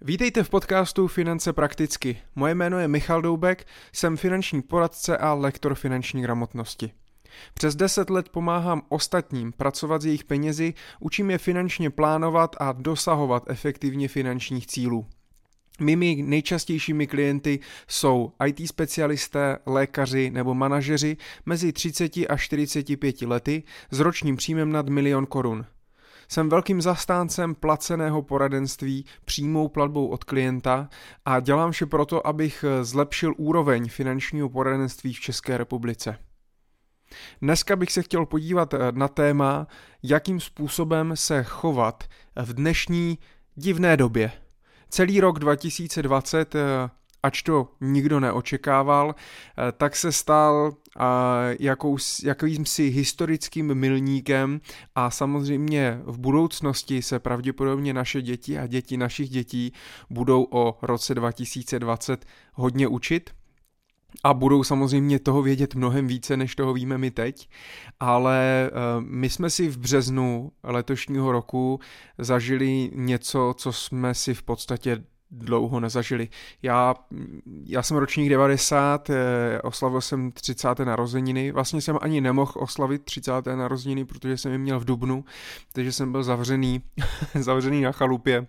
Vítejte v podcastu Finance prakticky. Moje jméno je Michal Doubek, jsem finanční poradce a lektor finanční gramotnosti. Přes 10 let pomáhám ostatním pracovat s jejich penězi, učím je finančně plánovat a dosahovat efektivně finančních cílů. Mými nejčastějšími klienty jsou IT specialisté, lékaři nebo manažeři mezi 30 a 45 lety s ročním příjmem nad milion korun. Jsem velkým zastáncem placeného poradenství přímou platbou od klienta a dělám vše proto, abych zlepšil úroveň finančního poradenství v České republice. Dneska bych se chtěl podívat na téma, jakým způsobem se chovat v dnešní divné době – Celý rok 2020, eh, ač to nikdo neočekával, eh, tak se stal eh, jakýmsi historickým milníkem a samozřejmě v budoucnosti se pravděpodobně naše děti a děti našich dětí budou o roce 2020 hodně učit a budou samozřejmě toho vědět mnohem více, než toho víme my teď, ale my jsme si v březnu letošního roku zažili něco, co jsme si v podstatě dlouho nezažili. Já, já jsem ročník 90, eh, oslavil jsem 30. narozeniny, vlastně jsem ani nemohl oslavit 30. narozeniny, protože jsem je měl v Dubnu, takže jsem byl zavřený, zavřený na chalupě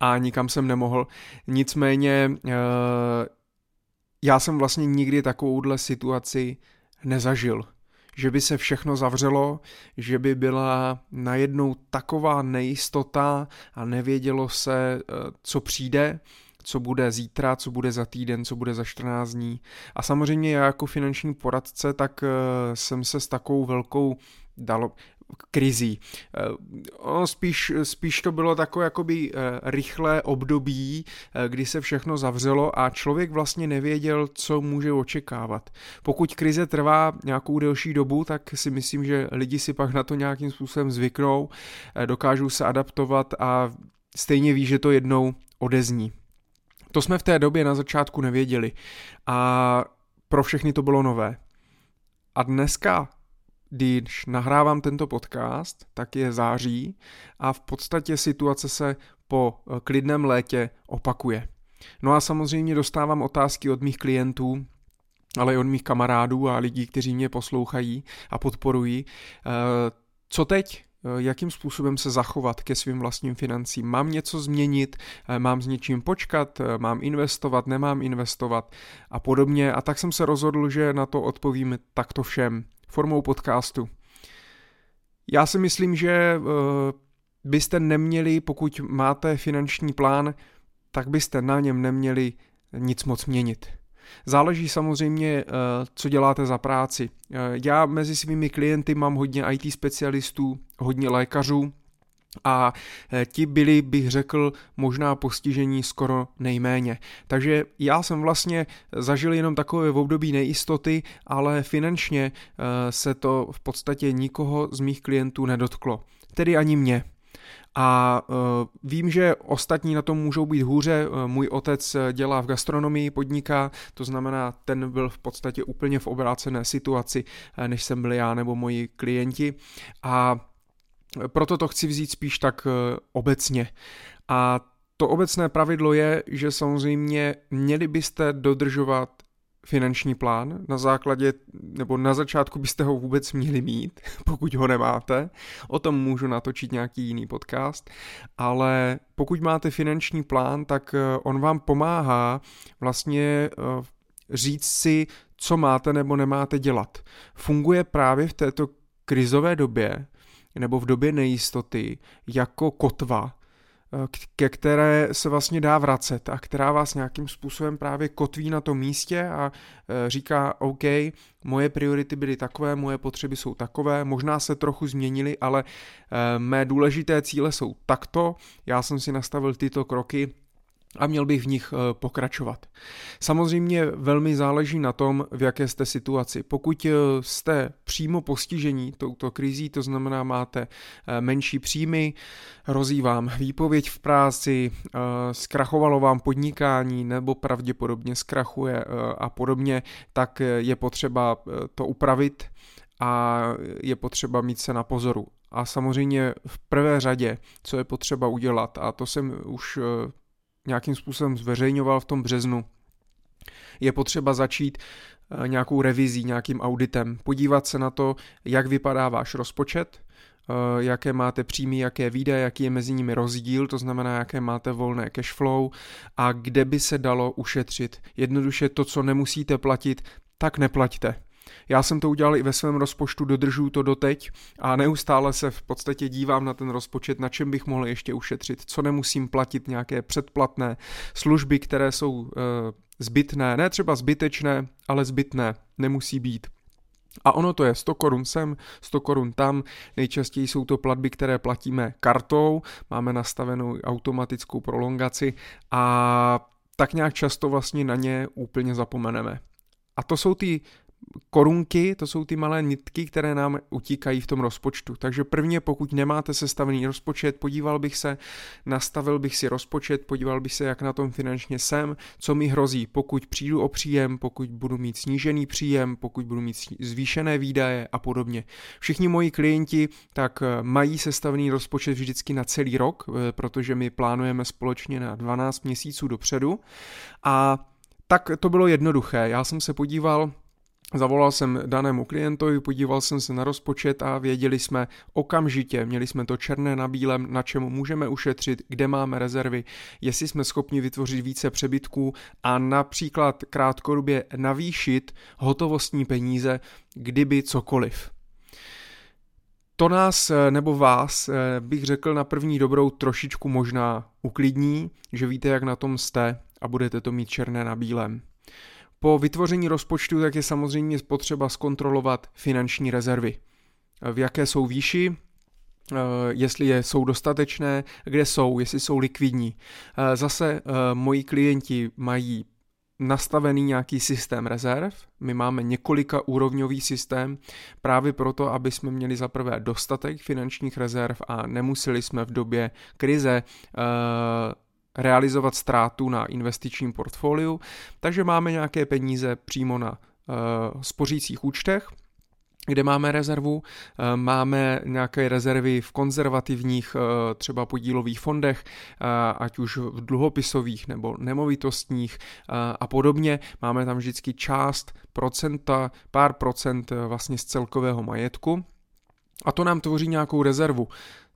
a nikam jsem nemohl. Nicméně eh, já jsem vlastně nikdy takovouhle situaci nezažil. Že by se všechno zavřelo, že by byla najednou taková nejistota a nevědělo se, eh, co přijde, co bude zítra, co bude za týden, co bude za 14 dní. A samozřejmě já jako finanční poradce, tak eh, jsem se s takovou velkou dalo, krizí. Eh, ono spíš, spíš to bylo takové jakoby eh, rychlé období, eh, kdy se všechno zavřelo a člověk vlastně nevěděl, co může očekávat. Pokud krize trvá nějakou delší dobu, tak si myslím, že lidi si pak na to nějakým způsobem zvyknou, dokážou se adaptovat a stejně ví, že to jednou odezní. To jsme v té době na začátku nevěděli a pro všechny to bylo nové. A dneska když nahrávám tento podcast, tak je září a v podstatě situace se po eh, klidném létě opakuje. No a samozřejmě dostávám otázky od mých klientů, ale i od mých kamarádů a lidí, kteří mě poslouchají a podporují. Eh, co teď? Eh, jakým způsobem se zachovat ke svým vlastním financím. Mám něco změnit, mám s něčím počkat, mám investovat, nemám investovat a podobně. A tak jsem se rozhodl, že na to odpovím takto všem formou podcastu. Já si myslím, že eh, byste neměli, pokud máte finanční plán, tak byste na něm neměli nic moc měnit. Záleží samozřejmě, eh, co děláte za práci. Eh, já mezi svými klienty mám hodně IT specialistů, hodně lékařů, a e, ti byli, bych řekl, možná postižení skoro nejméně. Takže já jsem vlastně zažil jenom takové v období nejistoty, ale finančně e, se to v podstatě nikoho z mých klientů nedotklo. Tedy ani mě. A uh, vím, že ostatní na tom můžou být hůře. Můj otec dělá v gastronomii, podniká, to znamená, ten byl v podstatě úplně v obrácené situaci, než jsem byl já nebo moji klienti. A proto to chci vzít spíš tak eh, obecně. A to obecné pravidlo je, že samozřejmě měli byste dodržovat finanční plán na základě, nebo na začátku byste ho vůbec měli mít, pokud ho nemáte. O tom můžu natočit nějaký jiný podcast, ale pokud máte finanční plán, tak eh, on vám pomáhá vlastně eh, říct si, co máte nebo nemáte dělat. Funguje právě v této krizové době, nebo v době nejistoty jako kotva, eh, ke které se vlastně dá vracet a která vás nějakým způsobem právě kotví na tom místě a eh, říká, OK, moje priority byly takové, moje potřeby jsou takové, možná se trochu změnily, ale eh, mé důležité cíle jsou takto, já jsem si nastavil tyto kroky, a měl bych v nich eh, pokračovat. Samozřejmě velmi záleží na tom, v jaké jste situaci. Pokud eh, jste přímo postižení touto krizí, to znamená máte eh, menší příjmy, hrozí vám výpověď v práci, zkrachovalo vám podnikání nebo pravděpodobně zkrachuje a podobně, tak je potřeba to upravit a je potřeba mít se na pozoru. A samozřejmě v prvé řadě, co je potřeba udělat, a to jsem už nějakým způsobem zveřejňoval v tom březnu, je potřeba začít eh, nějakou revizí, nějakým auditem, podívat se na to, jak vypadá váš rozpočet, eh, jaké máte příjmy, jaké výdaje, jaký je mezi nimi rozdíl, to znamená, jaké máte volné cash flow a kde by se dalo ušetřit. Jednoduše to, co nemusíte platit, tak neplaťte. Já jsem to udělal i ve svém rozpočtu, dodržuju to doteď a neustále se v podstatě dívám na ten rozpočet, na čem bych mohl ještě ušetřit, co nemusím platit, nějaké předplatné služby, které jsou e, zbytné, ne třeba zbytečné, ale zbytné, nemusí být. A ono to je 100 korun sem, 100 korun tam, nejčastěji jsou to platby, které platíme kartou, máme nastavenou automatickou prolongaci a tak nějak často vlastně na ně úplně zapomeneme. A to jsou ty korunky, to jsou ty malé nitky, které nám utíkají v tom rozpočtu. Takže prvně, pokud nemáte sestavený rozpočet, podíval bych se, nastavil bych si rozpočet, podíval bych se, jak na tom finančně jsem, co mi hrozí, pokud přijdu o příjem, pokud budu mít snížený příjem, pokud budu mít zvýšené výdaje a podobně. Všichni moji klienti tak eh, mají sestavený rozpočet vždycky na celý rok, eh, protože my plánujeme společně na 12 měsíců dopředu a tak to bylo jednoduché. Já jsem se podíval, Zavolal jsem danému klientovi, podíval jsem se na rozpočet a věděli jsme okamžitě, měli jsme to černé na bílém, na čem můžeme ušetřit, kde máme rezervy, jestli jsme schopni vytvořit více přebytků a například krátkodobě navýšit hotovostní peníze, kdyby cokoliv. To nás nebo vás bych řekl na první dobrou trošičku možná uklidní, že víte, jak na tom jste a budete to mít černé na bílém. Po vytvoření rozpočtu tak je samozřejmě potřeba zkontrolovat finanční rezervy. V jaké jsou výši, eh, jestli je, jsou dostatečné, kde jsou, jestli jsou likvidní. Eh, zase eh, moji klienti mají nastavený nějaký systém rezerv. My máme několika úrovňový systém právě proto, aby jsme měli zaprvé dostatek finančních rezerv a nemuseli jsme v době krize realizovat ztrátu na investičním portfoliu, takže máme nějaké peníze přímo na uh, spořících účtech, kde máme rezervu, eh, máme nějaké rezervy v konzervativních eh, třeba podílových fondech, ať už v dluhopisových nebo nemovitostních a podobně. Máme tam vždycky část procenta, pár procent vlastně z celkového majetku. A to nám tvoří nějakou rezervu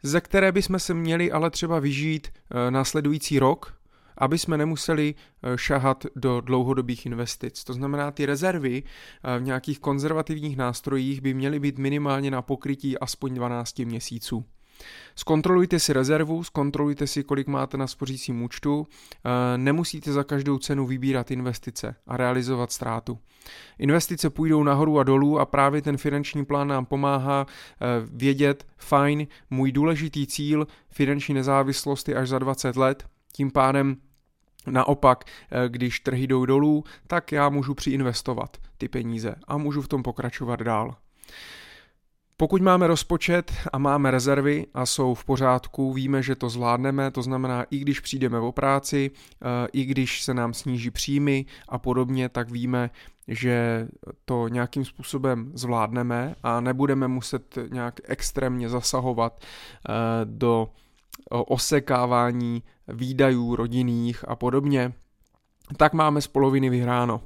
ze které bychom se měli ale třeba vyžít eh, následující rok, aby jsme nemuseli eh, šahat do dlouhodobých investic. To znamená, ty rezervy eh, v nějakých konzervativních nástrojích by měly být minimálně na pokrytí aspoň 12 měsíců. Zkontrolujte si rezervu, zkontrolujte si, kolik máte na spořícím účtu. Eh, nemusíte za každou cenu vybírat investice a realizovat ztrátu. Investice půjdou nahoru a dolů a právě ten finanční plán nám pomáhá eh, vědět, fajn, můj důležitý cíl finanční nezávislost je až za 20 let, tím pádem Naopak, eh, když trhy jdou dolů, tak já můžu přiinvestovat ty peníze a můžu v tom pokračovat dál. Pokud máme rozpočet a máme rezervy a jsou v pořádku, víme, že to zvládneme, to znamená, i když přijdeme o práci, eh, i když se nám sníží příjmy a podobně, tak víme, že to nějakým způsobem zvládneme a nebudeme muset nějak extrémně zasahovat eh, do osekávání výdajů rodinných a podobně, tak máme z poloviny vyhráno.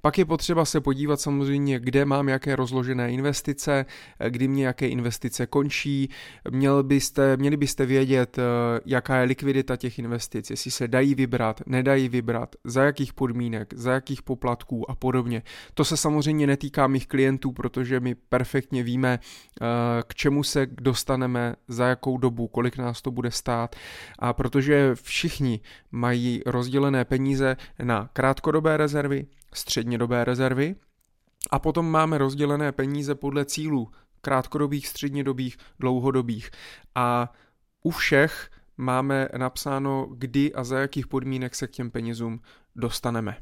Pak je potřeba se podívat samozřejmě, kde mám jaké rozložené investice, kdy mě jaké investice končí. Měl byste, měli byste vědět, eh, jaká je likvidita těch investic, jestli se dají vybrat, nedají vybrat, za jakých podmínek, za jakých poplatků a podobně. To se samozřejmě netýká mých klientů, protože my perfektně víme, eh, k čemu se dostaneme, za jakou dobu, kolik nás to bude stát. A protože všichni mají rozdělené peníze na krátkodobé rezervy, střednědobé rezervy a potom máme rozdělené peníze podle cílů krátkodobých, střednědobých, dlouhodobých. A u všech máme napsáno, kdy a za jakých podmínek se k těm penězům dostaneme.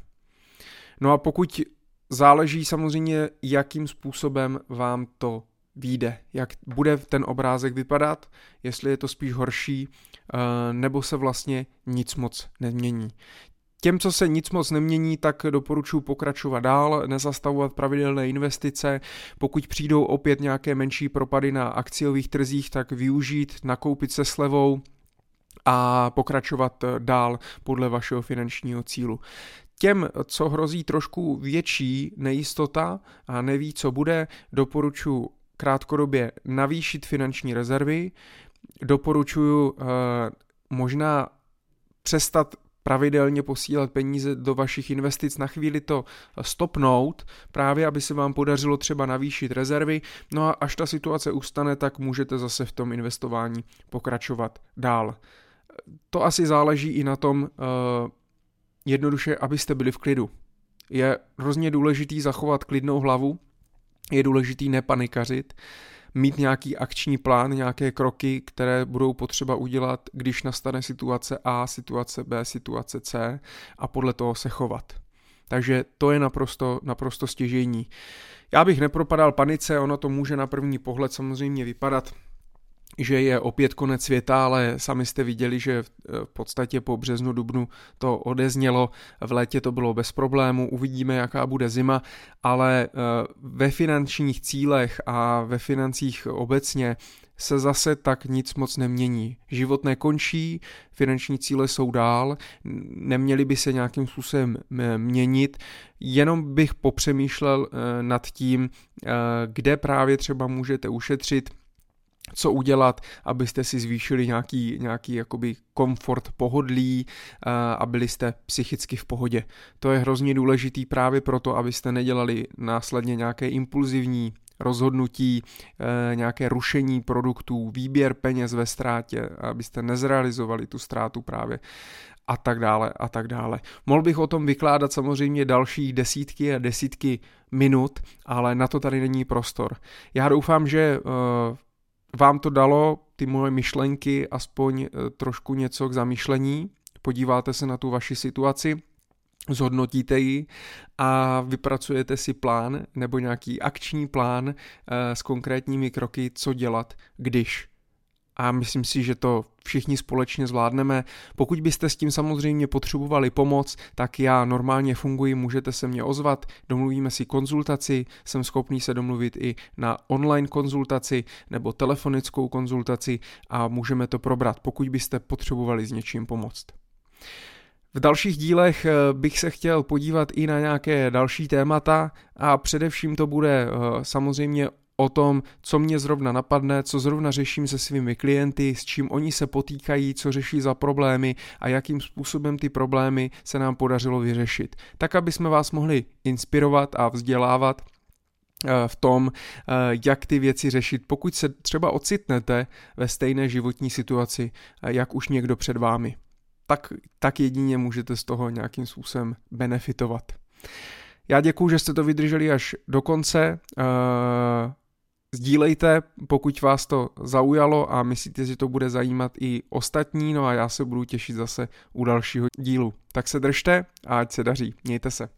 No a pokud záleží samozřejmě, jakým způsobem vám to vyjde, jak bude ten obrázek vypadat, jestli je to spíš horší, eh, nebo se vlastně nic moc nemění. Těm, co se nic moc nemění, tak doporučuji pokračovat dál, nezastavovat pravidelné investice. Pokud přijdou opět nějaké menší propady na akciových trzích, tak využít, nakoupit se slevou, a pokračovat dál podle vašeho finančního cílu. Těm, co hrozí trošku větší nejistota a neví, co bude, doporučuji krátkodobě navýšit finanční rezervy, doporučuji uh, možná přestat pravidelně posílat peníze do vašich investic, na chvíli to stopnout, právě aby se vám podařilo třeba navýšit rezervy, no a až ta situace ustane, tak můžete zase v tom investování pokračovat dál. To asi záleží i na tom, uh, jednoduše, abyste byli v klidu. Je hrozně důležitý zachovat klidnou hlavu, je důležitý nepanikařit, mít nějaký akční plán, nějaké kroky, které budou potřeba udělat, když nastane situace A, situace B, situace C a podle toho se chovat. Takže to je naprosto, naprosto stěžení. Já bych nepropadal panice, ono to může na první pohled samozřejmě vypadat že je opět konec světa, ale sami jste viděli, že v podstatě po březnu, dubnu to odeznělo, v létě to bylo bez problému, uvidíme, jaká bude zima, ale eh, ve finančních cílech a ve financích obecně se zase tak nic moc nemění. Život nekončí, finanční cíle jsou dál, neměly by se nějakým způsobem měnit, jenom bych popřemýšlel eh, nad tím, eh, kde právě třeba můžete ušetřit, co udělat, abyste si zvýšili nějaký, nějaký jakoby komfort, pohodlí a byli jste psychicky v pohodě. To je hrozně důležitý právě proto, abyste nedělali následně nějaké impulzivní rozhodnutí, e, nějaké rušení produktů, výběr peněz ve ztrátě, abyste nezrealizovali tu ztrátu právě a tak dále a tak dále. Mohl bych o tom vykládat samozřejmě další desítky a desítky minut, ale na to tady není prostor. Já doufám, že e, vám to dalo, ty moje myšlenky, aspoň eh, trošku něco k zamýšlení, podíváte se na tu vaši situaci, zhodnotíte ji a vypracujete si plán nebo nějaký akční plán eh, s konkrétními kroky, co dělat, když a myslím si, že to všichni společně zvládneme. Pokud byste s tím samozřejmě potřebovali pomoc, tak já normálně funguji, můžete se mě ozvat, domluvíme si konzultaci, jsem schopný se domluvit i na online konzultaci nebo telefonickou konzultaci a můžeme to probrat, pokud byste potřebovali s něčím pomoct. V dalších dílech eh, bych se chtěl podívat i na nějaké další témata a především to bude eh, samozřejmě o tom, co mě zrovna napadne, co zrovna řeším se svými klienty, s čím oni se potýkají, co řeší za problémy a jakým způsobem ty problémy se nám podařilo vyřešit. Tak, aby jsme vás mohli inspirovat a vzdělávat eh, v tom, eh, jak ty věci řešit, pokud se třeba ocitnete ve stejné životní situaci, eh, jak už někdo před vámi. Tak, tak jedině můžete z toho nějakým způsobem benefitovat. Já děkuju, že jste to vydrželi až do konce. Sdílejte, pokud vás to zaujalo a myslíte, že to bude zajímat i ostatní, no a já se budu těšit zase u dalšího dílu. Tak se držte a ať se daří. Mějte se.